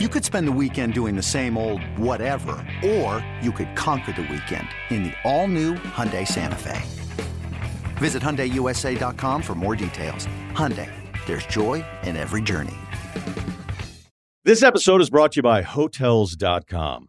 You could spend the weekend doing the same old whatever, or you could conquer the weekend in the all-new Hyundai Santa Fe. Visit HyundaiUSA.com for more details. Hyundai, there's joy in every journey. This episode is brought to you by Hotels.com.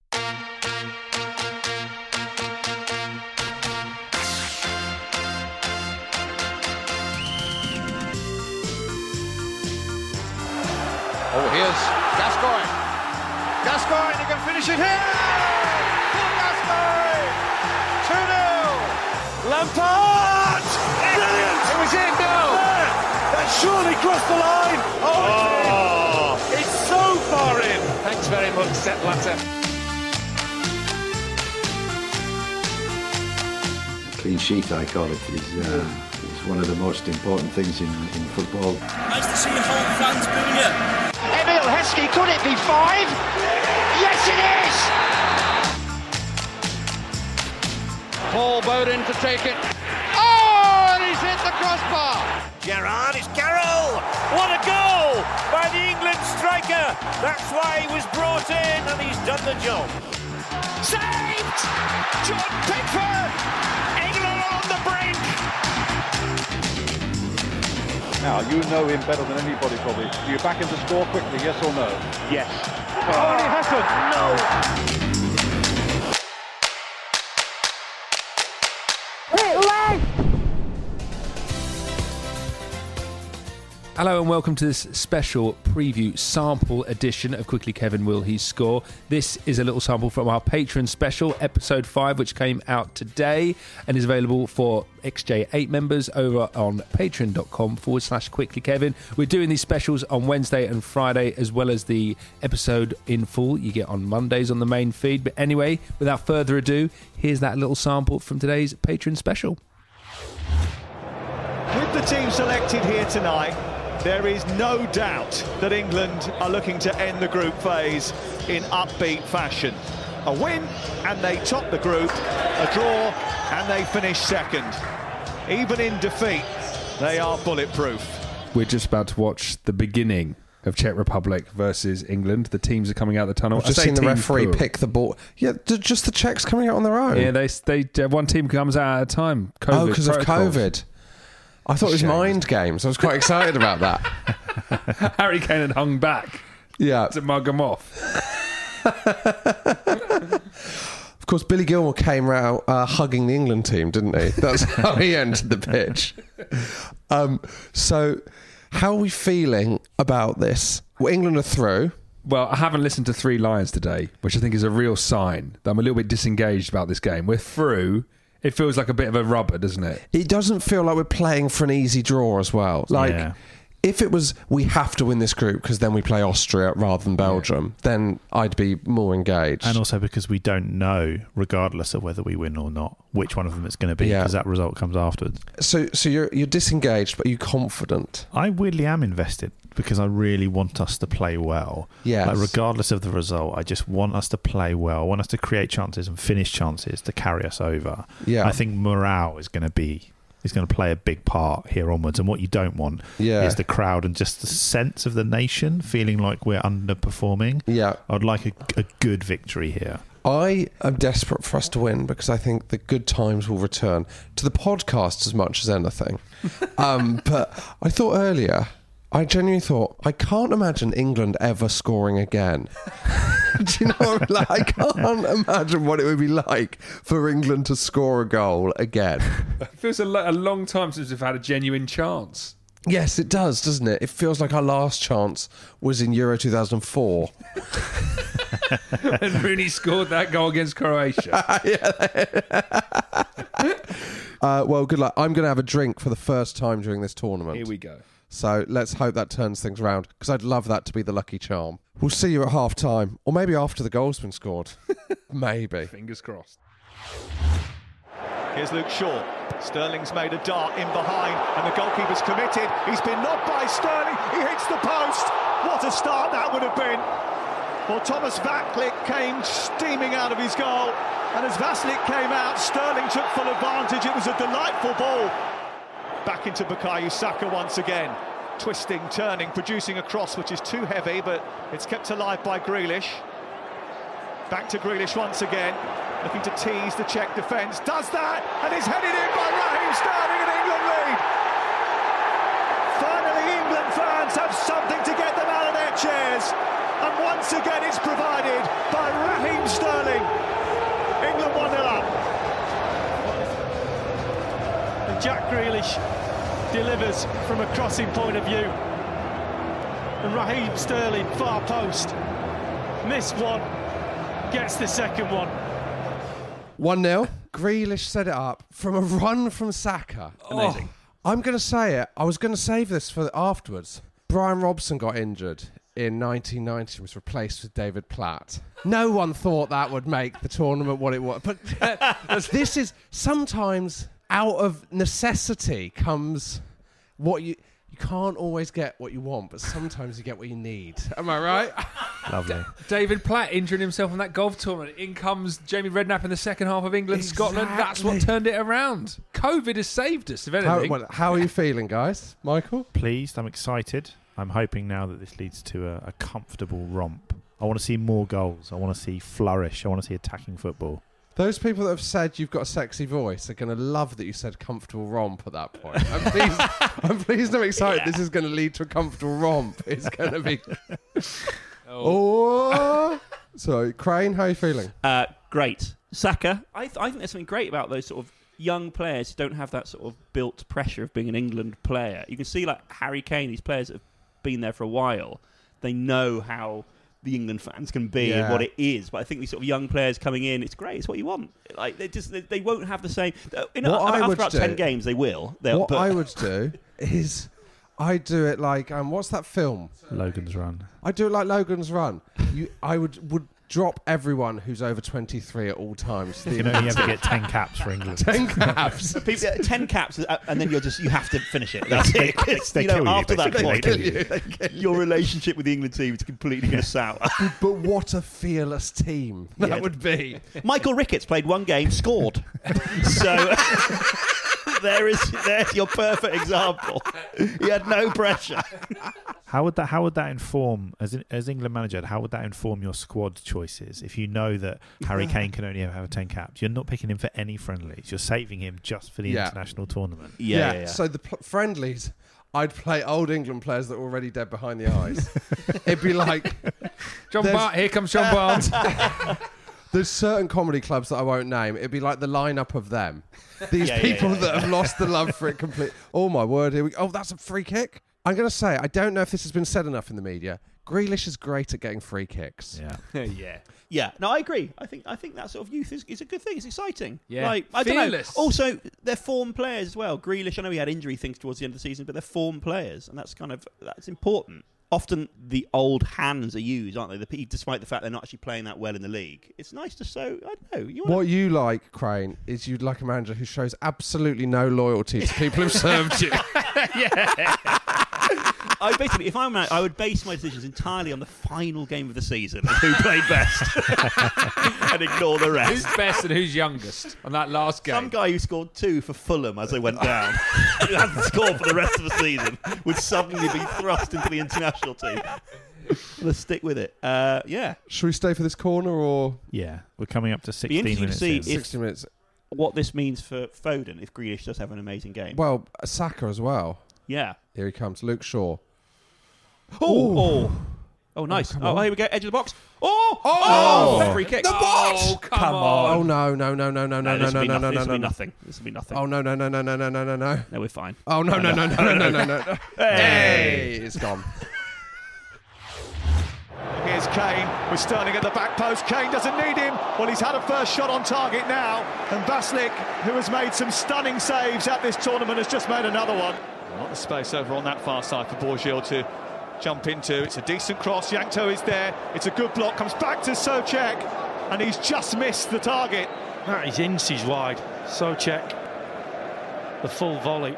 Oh, here's Gascoigne. Gascoigne, he can finish it here! Paul Gascoigne! 2 0! Lampard! Brilliant! It was in, no! That surely crossed the line! Oh, it's, in. it's so far in! Thanks very much, Sepp Blatter. clean sheet, I call it, is, uh, is one of the most important things in, in football. Nice to see home fans booing you. Emile Heskey, could it be five? Yes, it is! Paul Bowden to take it. Oh, and he's hit the crossbar. Gerrard, it's Carroll. What a goal by the England striker. That's why he was brought in and he's done the job. Saved! John Pickford! England on the brink! Now, you know him better than anybody probably. Do you back him to score quickly, yes or no? Yes. Oh, he hasn't! No. Hello and welcome to this special preview sample edition of Quickly Kevin Will He Score. This is a little sample from our Patreon special, episode 5, which came out today and is available for XJ8 members over on patreon.com forward slash Quickly Kevin. We're doing these specials on Wednesday and Friday, as well as the episode in full you get on Mondays on the main feed. But anyway, without further ado, here's that little sample from today's Patreon special. With the team selected here tonight, there is no doubt that England are looking to end the group phase in upbeat fashion. A win and they top the group, a draw and they finish second. Even in defeat, they are bulletproof. We're just about to watch the beginning of Czech Republic versus England. The teams are coming out the tunnel. I've just I seen the referee plural. pick the ball. Yeah, just the Czechs coming out on their own. Yeah, they they uh, one team comes out at a time. COVID oh, because of. COVID. I thought it was mind games. I was quite excited about that. Harry Kane had hung back Yeah. to mug him off. Of course, Billy Gilmour came out uh, hugging the England team, didn't he? That's how he entered the pitch. Um, so, how are we feeling about this? Well, England are through. Well, I haven't listened to Three Lions today, which I think is a real sign that I'm a little bit disengaged about this game. We're through. It feels like a bit of a rubber, doesn't it? It doesn't feel like we're playing for an easy draw as well. Like, Yeah. If it was we have to win this group because then we play Austria rather than Belgium, then I'd be more engaged. And also because we don't know, regardless of whether we win or not, which one of them it's going to be, Yeah. because that result comes afterwards. so, so you're you're disengaged, but you're you confident? I weirdly am invested because I really want us to play well. Yes. Like regardless of the result, I just want us to play well. I want us to create chances and finish chances to carry us over. Yeah. I think morale is going to be is going to play a big part here onwards. And what you don't want Yeah. is the crowd and just the sense of the nation feeling like we're underperforming. Yeah. I'd like a, a good victory here. I am desperate for us to win because I think the good times will return to the podcast as much as anything. um, but I thought earlier, I genuinely thought I can't imagine England ever scoring again. Do you know? What I, mean? like, I can't imagine what it would be like for England to score a goal again. It feels a, lo- a long time since we've had a genuine chance. Yes, it does, doesn't it? It feels like our last chance was in Euro 2004. and Rooney scored that goal against Croatia. Uh, well, good luck. I'm going to have a drink for the first time during this tournament. Here we go. So let's hope that turns things around because I'd love that to be the lucky charm. We'll see you at half time, or maybe after the goal's been scored. maybe. Fingers crossed. Here's Luke Shaw. Sterling's made a dart in behind, and the goalkeeper's committed. He's been knocked by Sterling. He hits the post. What a start that would have been. Well, Thomas Vaclík came steaming out of his goal, and as Vaclík came out, Sterling took full advantage. It was a delightful ball. Back into Bukayo Saka once again. Twisting, turning, producing a cross which is too heavy, but it's kept alive by Grealish. Back to Grealish once again, looking to tease the Czech defence. Does that, and is headed in by Raheem Sterling, and England lead. Finally, England fans have something to get them out of their chairs, and once again it's provided by Raheem Sterling. England 1 Jack Grealish delivers from a crossing point of view. And Raheem Sterling, far post, missed one, gets the second one. 1 0. Grealish set it up from a run from Saka. Amazing. Oh, I'm going to say it. I was going to save this for afterwards. Brian Robson got injured in 1990 and was replaced with David Platt. No one thought that would make the tournament what it was. But uh, this is sometimes out of necessity comes what you. You can't always get what you want, but sometimes you get what you need. Am I right? Lovely. David Platt injuring himself in that golf tournament. In comes Jamie Redknapp in the second half of England Scotland. That's what turned it around. COVID has saved us, if How, well, how are you feeling, guys? Michael? Pleased. I'm excited. I'm hoping now that this leads to a, a comfortable romp. I want to see more goals. I want to see flourish. I want to see attacking football. Those people that have said you've got a sexy voice are going to love that you said comfortable romp at that point. I'm pleased, I'm, pleased I'm excited this is going to lead to a comfortable romp. It's going to be. oh. So, Crane, how are you feeling? Uh, great. Saka, I, th- I think there's something great about those sort of young players who don't have that sort of built pressure of being an England player. You can see, like Harry Kane, these players that have been there for a while, they know how the England fans can be Yeah. and what it is. But I think these sort of young players coming in, it's great. It's what you want. Like they just they, they won't have the same. Uh, you know, What I after would about do- ten games, they will. They'll, what but I would do is I do it like um, what's that film? Logan's Run. I do it like Logan's Run. You, I would would drop everyone who's over 23 at all times. You can only ever get 10 caps for England. 10 caps. People, uh, ten caps, uh, and then you're just you have to finish it. That's They- it. they- they you know, kill you, after that basically. point, They kill you. your relationship with the England team is completely going to sour. but what a fearless team that Yeah. would be. Michael Ricketts played one game, scored. so there is there's your perfect example. He had no pressure. How would that? How would that inform as in, as England manager? How would that inform your squad choices? If you know that Harry Kane can only have ten caps, you're not picking him for any friendlies. You're saving him just for the Yeah. international tournament. Yeah. Yeah, so the pl- friendlies, I'd play old England players that were already dead behind the eyes. It'd be like John there's- Bart, here comes John Barnes. There's certain comedy clubs that I won't name. It'd be like the lineup of them. These Yeah, yeah, people yeah, that have lost the love for it completely. Oh my word! Here we. Oh, that's a free kick. I'm going to say I don't know if this has been said enough in the media. Grealish is great at getting free kicks. Yeah. yeah. Yeah, no, I agree. I think I think that sort of youth is, is a good thing. It's exciting. Yeah. like I don't know. Fearless. Also, they're form players as well. Grealish, I know he had injury things towards the end of the season, but they're form players, and that's kind of that's important. Often the old hands are used, aren't they? The, despite the fact they're not actually playing that well in the league, it's nice to show. I don't know. You What you like, Crane, is you'd like a manager who shows absolutely no loyalty to people who've served you. I basically, if I'm, a- I would base my decisions entirely on the final game of the season and who played best, and ignore the rest. Who's best and who's youngest on that last game? Some guy who scored two for Fulham as they went down, who hasn't scored for the rest of the season, would suddenly be thrust into the international team. Let's stick with it. Uh, yeah. Should we stay for this corner or Yeah, we're coming up to Be 16 interesting to minutes. see in. if 60 minutes? what this means for Foden if Grealish does have an amazing game. Well, Saka as well. Yeah. Here he comes, Luke Shaw. Oh, oh, oh, nice. Oh, here we go. Edge of the box. Oh, oh, Oh. free kick. The box! Oh, come on. Oh no no no no no no no this no will be no nothing. no This will no be no nothing. This will be nothing. Oh no no no no no no no no no. No, we're fine. Oh no no no no no no no no. Hey, it's gone. Here's Kane with Sterling at the back post. Kane doesn't need him. Well, he's had a first shot on target now. And Vaclík, who has made some stunning saves at this tournament, has just made another one. Not the space over on that far side for Bořil to jump into. It's a decent cross. Jankto is there. It's a good block. Comes back to Souček. And he's just missed the target. That is inches wide. So check the full volley.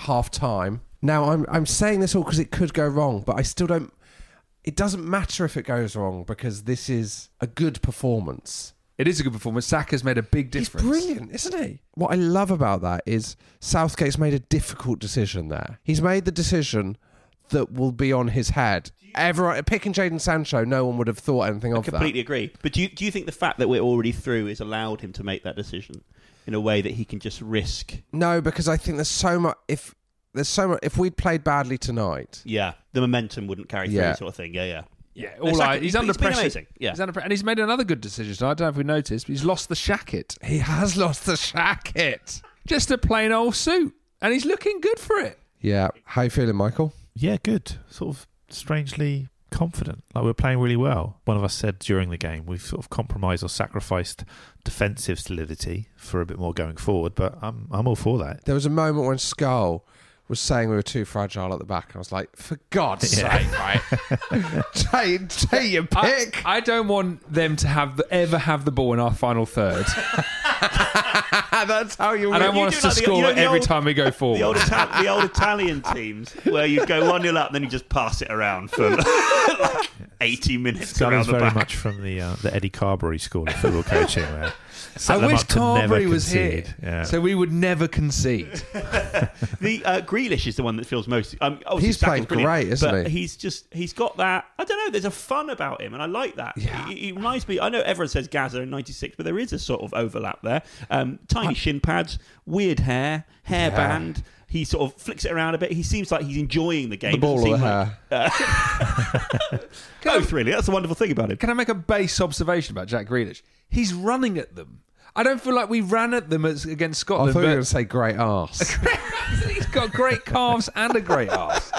half time. Now I'm I'm saying this all because it could go wrong, but I still don't. It doesn't matter if it goes wrong because this is a good performance. It is a good performance. Saka's made a big difference. He's brilliant, isn't he? What I love about that is Southgate's made a difficult decision there. He's made the decision that will be on his head. Everyone picking Jadon Sancho, no one would have thought anything of it. I of completely that. agree. But do you, do you think the fact that we're already through has allowed him to make that decision in a way that he can just risk? No, because I think there's so much. If there's so much, if we'd played badly tonight, Yeah, the momentum wouldn't carry through, Yeah. sort of thing. Yeah, yeah. Yeah, No, all Saka- right. He's, under he's been pressure. amazing. Yeah. He's under pre- and he's made another good decision. tonight. I don't know if we noticed, but he's lost the shacket. he has lost the shacket. Just a plain old suit, and he's looking good for it. Yeah, how you feeling, Michael? Yeah, good. Sort of strangely confident. Like we're playing really well. One of us said during the game we've sort of compromised or sacrificed defensive solidity for a bit more going forward. But I'm I'm all for that. There was a moment when Skull was saying we were too fragile at the back. I was like, for God's Yeah. sake, right? take, take your I, pick. I don't want them to have the, ever have the ball in our final third. That's how you. I don't You want do us to like the- score you know the every old- time we go forward. The old, Ital- the old Italian teams where you go 1 0 up and then you just pass it around for like 80 minutes That around very back. much from the uh, the Eddie Carberry school of football coaching. There, Set I wish up Carberry was here. Yeah. so we would never concede. The uh, Grealish is the one that feels most. Um, obviously He's Saka's playing great, isn't but he? He's just he's got that. I don't know. There's a fun about him, and I like that. Yeah. He, he reminds me. I know everyone says Gazza in '96, but there is a sort of overlap there. Um, tiny shin pads, weird hair, hairband. He sort of flicks it around a bit. He seems like he's enjoying the game. The ball or the hair? Uh, like- Both really. That's the wonderful thing about him. Can I make a base observation about Jack Grealish? He's running at them. I don't feel like we ran at them as, against I Scotland. thought you were going to say great arse. he's got great calves and a great ass.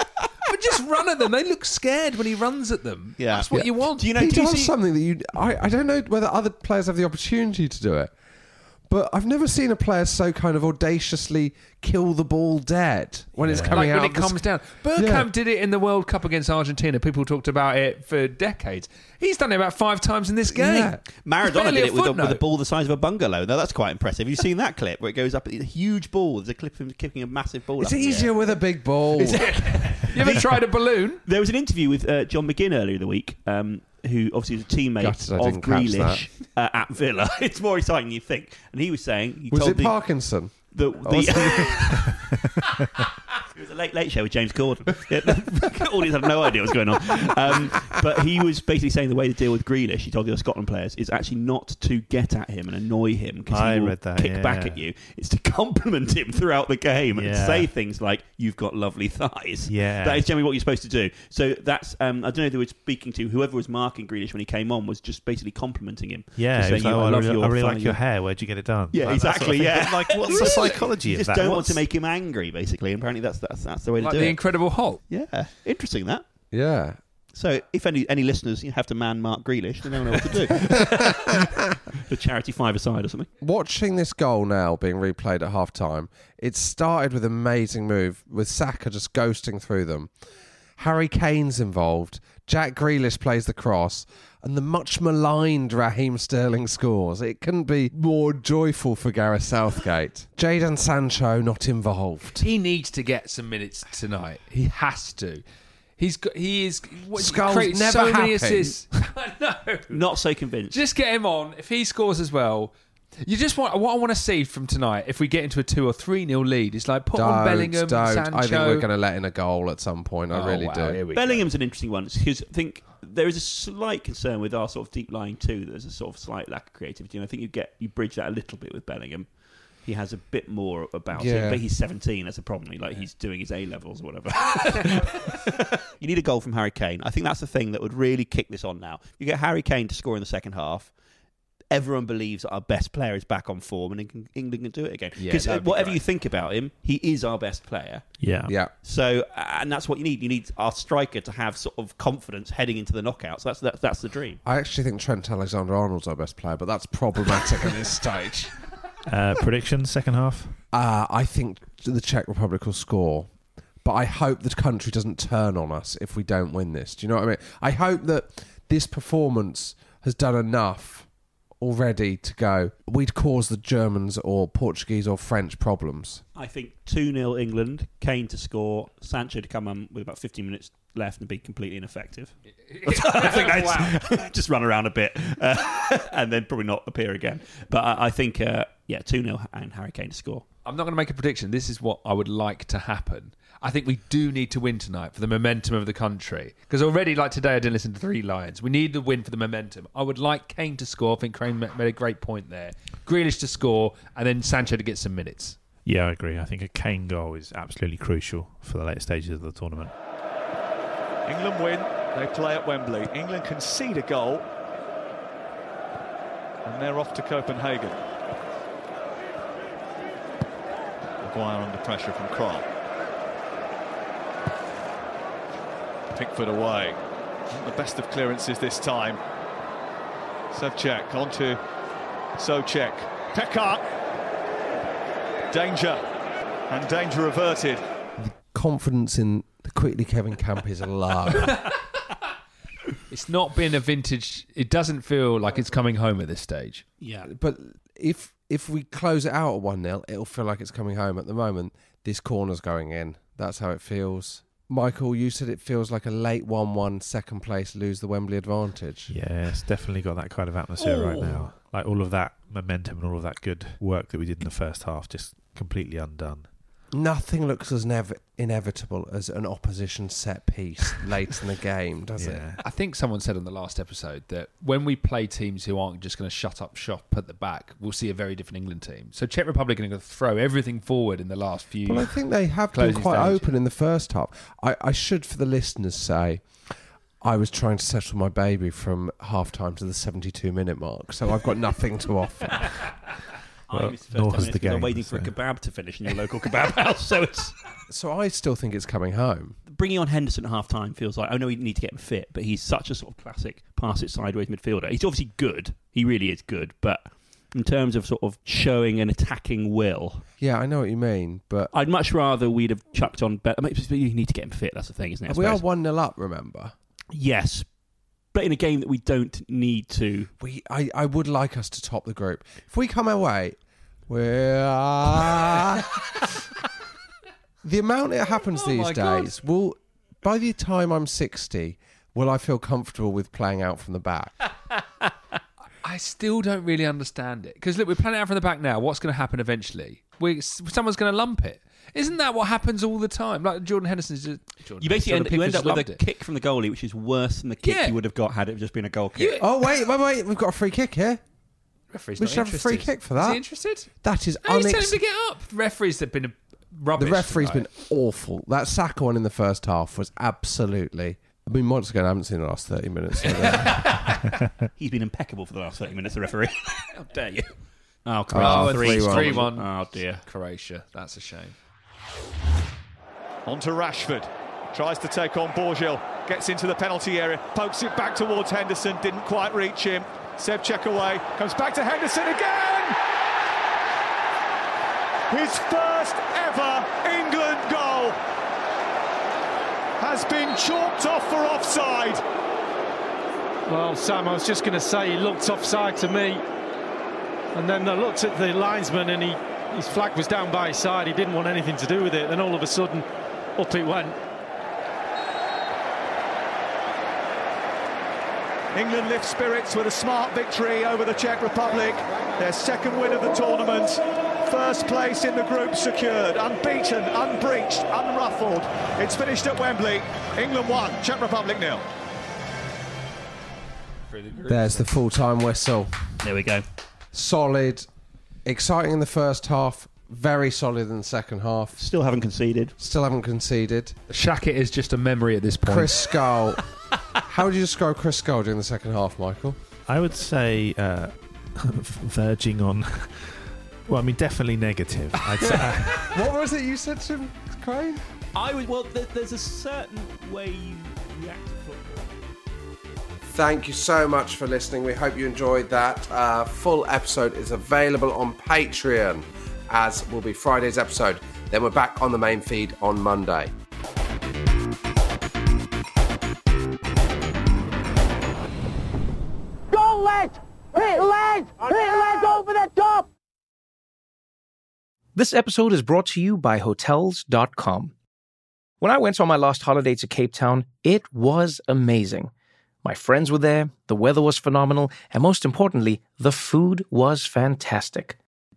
But just run at them. They look scared when he runs at them. Yeah. That's what you want. Do you know? he do you does see- something that you. I, I don't know whether other players have the opportunity to do it, but I've never seen a player so kind of audaciously kill the ball dead when it's coming like out. when of it the comes sc- down. Bergkamp Yeah. did it in the World Cup against Argentina. People talked about it for decades. He's done it about five times in this game. Yeah. Maradona barely did a it with a, with a footnote. ball the size of a bungalow. Now that's quite impressive. Have you seen that clip where it goes up? It's a huge ball. There's a clip of him kicking a massive ball. It's up in the air. easier with a big ball. You ever tried a balloon? There was an interview with uh, John McGinn earlier in the week, um, who obviously was a teammate Gutted I of didn't catch Grealish uh, at Villa. it's more exciting than you think. And he was saying he Was told it the, Parkinson? The, the it was a late late show with James Corden. Yeah, audience have no idea what's going on. Um, but he was basically saying the way to deal with Grealish, he told the other Scotland players, is actually not to get at him and annoy him because I he will read that, kick yeah, back yeah. at you. It's to compliment him throughout the game and say things like "You've got lovely thighs." Yeah. that is generally what you're supposed to do. So that's um, I don't know if they were speaking to whoever was marking Grealish when he came on was just basically complimenting him. Yeah, was saying, like, "Oh, I love really, your I really like your hair. Where'd you get it done? Yeah, Like that sort of exactly. yeah, Like, what's the psychology You of just that? don't want What's- to make him angry, basically. And apparently, that's that's, that's the way Like to the do it. Incredible Hulk. yeah, interesting that. Yeah. So, if any any listeners have to man Mark Grealish, they don't know what to do. the charity five aside or something. Watching this goal now being replayed at half time, it started with an amazing move with Saka just ghosting through them. Harry Kane's involved. Jack Grealish plays the cross, and the much maligned Raheem Sterling scores. It couldn't be more joyful for Gareth Southgate. Jadon Sancho not involved. He needs to get some minutes tonight. He has to. He's got, he is what, Skull's creates never so many happy. assists. I know. Not so convinced. Just get him on. If he scores as well, you just want what I want to see from tonight. If we get into a two or three nil lead, it's like put on Don't, Bellingham, don't. Sancho. I think we're going to let in a goal at some point. I Oh, really wow, do. here we go. Bellingham's an interesting one because I think there is a slight concern with our sort of deep line too. There's a sort of slight lack of creativity, and I think you get you bridge that a little bit with Bellingham. he has a bit more about Yeah. him. But he's 17. That's a problem. Like he's doing his A levels or whatever. you need a goal from Harry Kane. I think that's the thing that would really kick this on now. You get Harry Kane to score in the second half. Everyone believes that our best player is back on form and England England can do it again. Because that'd be whatever you think about him, he is our best player. Yeah. Yeah. So, and that's what you need. You need our striker to have sort of confidence heading into the knockouts. That's that's, that's the dream. I actually think Trent Alexander Arnold's our best player, but that's problematic at this stage. Uh, predictions, second half? Uh, I think the Czech Republic will score, but I hope the country doesn't turn on us if we don't win this. Do you know what I mean? I hope that this performance has done enough already to go. We'd cause the Germans or Portuguese or French problems. I think 2 0 England, Kane to score, Sancho to come on with about 15 minutes left and be completely ineffective. I think that's just run around a bit uh, and then probably not appear again. But I, I think, uh, yeah, 2 0 and Harry Kane to score. I'm not going to make a prediction. This is what I would like to happen. I think we do need to win tonight for the momentum of the country. Because already, like today, I didn't listen to Three Lions. We need the win for the momentum. I would like Kane to score. I think Kane made a great point there. Grealish to score, and then Sancho to get some minutes. Yeah, I agree. I think a Kane goal is absolutely crucial for the later stages of the tournament. England win. They play at Wembley. England concede a goal. And they're off to Copenhagen. Maguire under pressure from Král. Pickford away. Not the best of clearances this time. Ševčík onto Souček. Pekar. Danger. And danger averted. The Confidence in the quickly Kevin camp is low. It's not been a vintage. It doesn't feel like it's coming home at this stage. Yeah. but if if we close it out at 1 0, it'll feel like it's coming home. At the moment, this corner's going in. That's how it feels. Michael, you said it feels like a late 1 1 second place lose the Wembley advantage. Yeah, it's definitely got that kind of atmosphere right now. Like all of that momentum and all of that good work that we did in the first half just completely undone. Nothing looks as nev- inevitable as an opposition set piece late in the game, does it? I think someone said on the last episode that when we play teams who aren't just going to shut up shop at the back, we'll see a very different England team. So Czech Republic are going to throw everything forward in the last few. Well, I think they have been quite stages. open in the first half. I, I should, for the listeners, say I was trying to settle my baby from half time to the 72 minute mark, so I've got nothing to offer. I missed the nor first has 10 the minutes because I'm game, waiting for a kebab to finish in your local kebab house. So it's So I still think it's coming home. bringing on Henderson at half time feels like I know we need to get him fit, but he's such a sort of classic pass it sideways midfielder. He's obviously good. He really is good, but in terms of sort of showing an attacking will, Yeah, I know what you mean, but I'd much rather we'd have chucked on. Better but you need to get him fit. That's the thing, isn't it? We are 1 0 up, remember? yes, but in a game that we don't need to. We, I, I would like us to top the group. If we come away, we're. the amount it happens Oh these my God. days will. By the time I'm 60, will I feel comfortable with playing out from the back? I still don't really understand it because look, we're playing out from the back now. What's going to happen eventually? We, someone's going to lump it. Isn't that what happens all the time? Like Jordan Henderson's just. Jordan You basically Henderson, end, you end Pickford's up with a lumped it. kick from the goalie, which is worse than the kick Yeah. you would have got had it just been a goal kick. Oh, wait, wait, wait. We've got a free kick here. Referee's We not should have a free interested. kick for Is that. he interested? That is Oh, he's telling him unex- to get up. Referees have been a rubbish. The referee's tonight. been awful. That Saka one in the first half was absolutely. I mean, once again, I haven't seen the last 30 minutes. So that- He's been impeccable for the last 30 minutes, the referee. How dare you? Oh, Oh, Croatia. three- Three one. Oh, dear. Croatia. That's a shame. On to Rashford. Tries to take on Bořil. Gets into the penalty area. Pokes it back towards Henderson. Didn't quite reach him. Ševčík away. Comes back to Henderson again. His first ever England goal has been chalked off for offside. Well, Sam, I was just going to say he looked offside to me. And then I looked at the linesman and he, his flag was down by his side. He didn't want anything to do with it. Then all of a sudden, up it went. England lift spirits with a smart victory over the Czech Republic. Their second win of the tournament. First place in the group secured. Unbeaten, unbreached, unruffled. It's finished at Wembley. England won, Czech Republic nil. There's the full time whistle. There we go. Solid exciting in the first half, very solid in the second half. Still haven't conceded. Still haven't conceded. Shaq is just a memory at this point. Chris Skull. How would you describe Chris Skull during the second half, Michael? I would say uh, verging on. Well, I mean, definitely negative. I'd say, uh, what was it you said to him, Crane? I would. Well, there, there's a certain way you react to football. Thank you so much for listening. We hope you enjoyed that. Uh, full episode is available on Patreon, as will be Friday's episode. Then we're back on the main feed on Monday. Go, lad! Hit, lad! Hit, lad, over the top! This episode is brought to you by Hotels.com. When I went on my last holiday to Cape Town, it was amazing. My friends were there, the weather was phenomenal, and most importantly, the food was fantastic.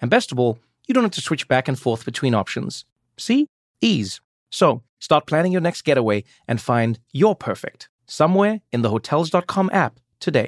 And best of all, you don't have to switch back and forth between options. See? Ease. So start planning your next getaway and find your perfect somewhere in the Hotels.com app today.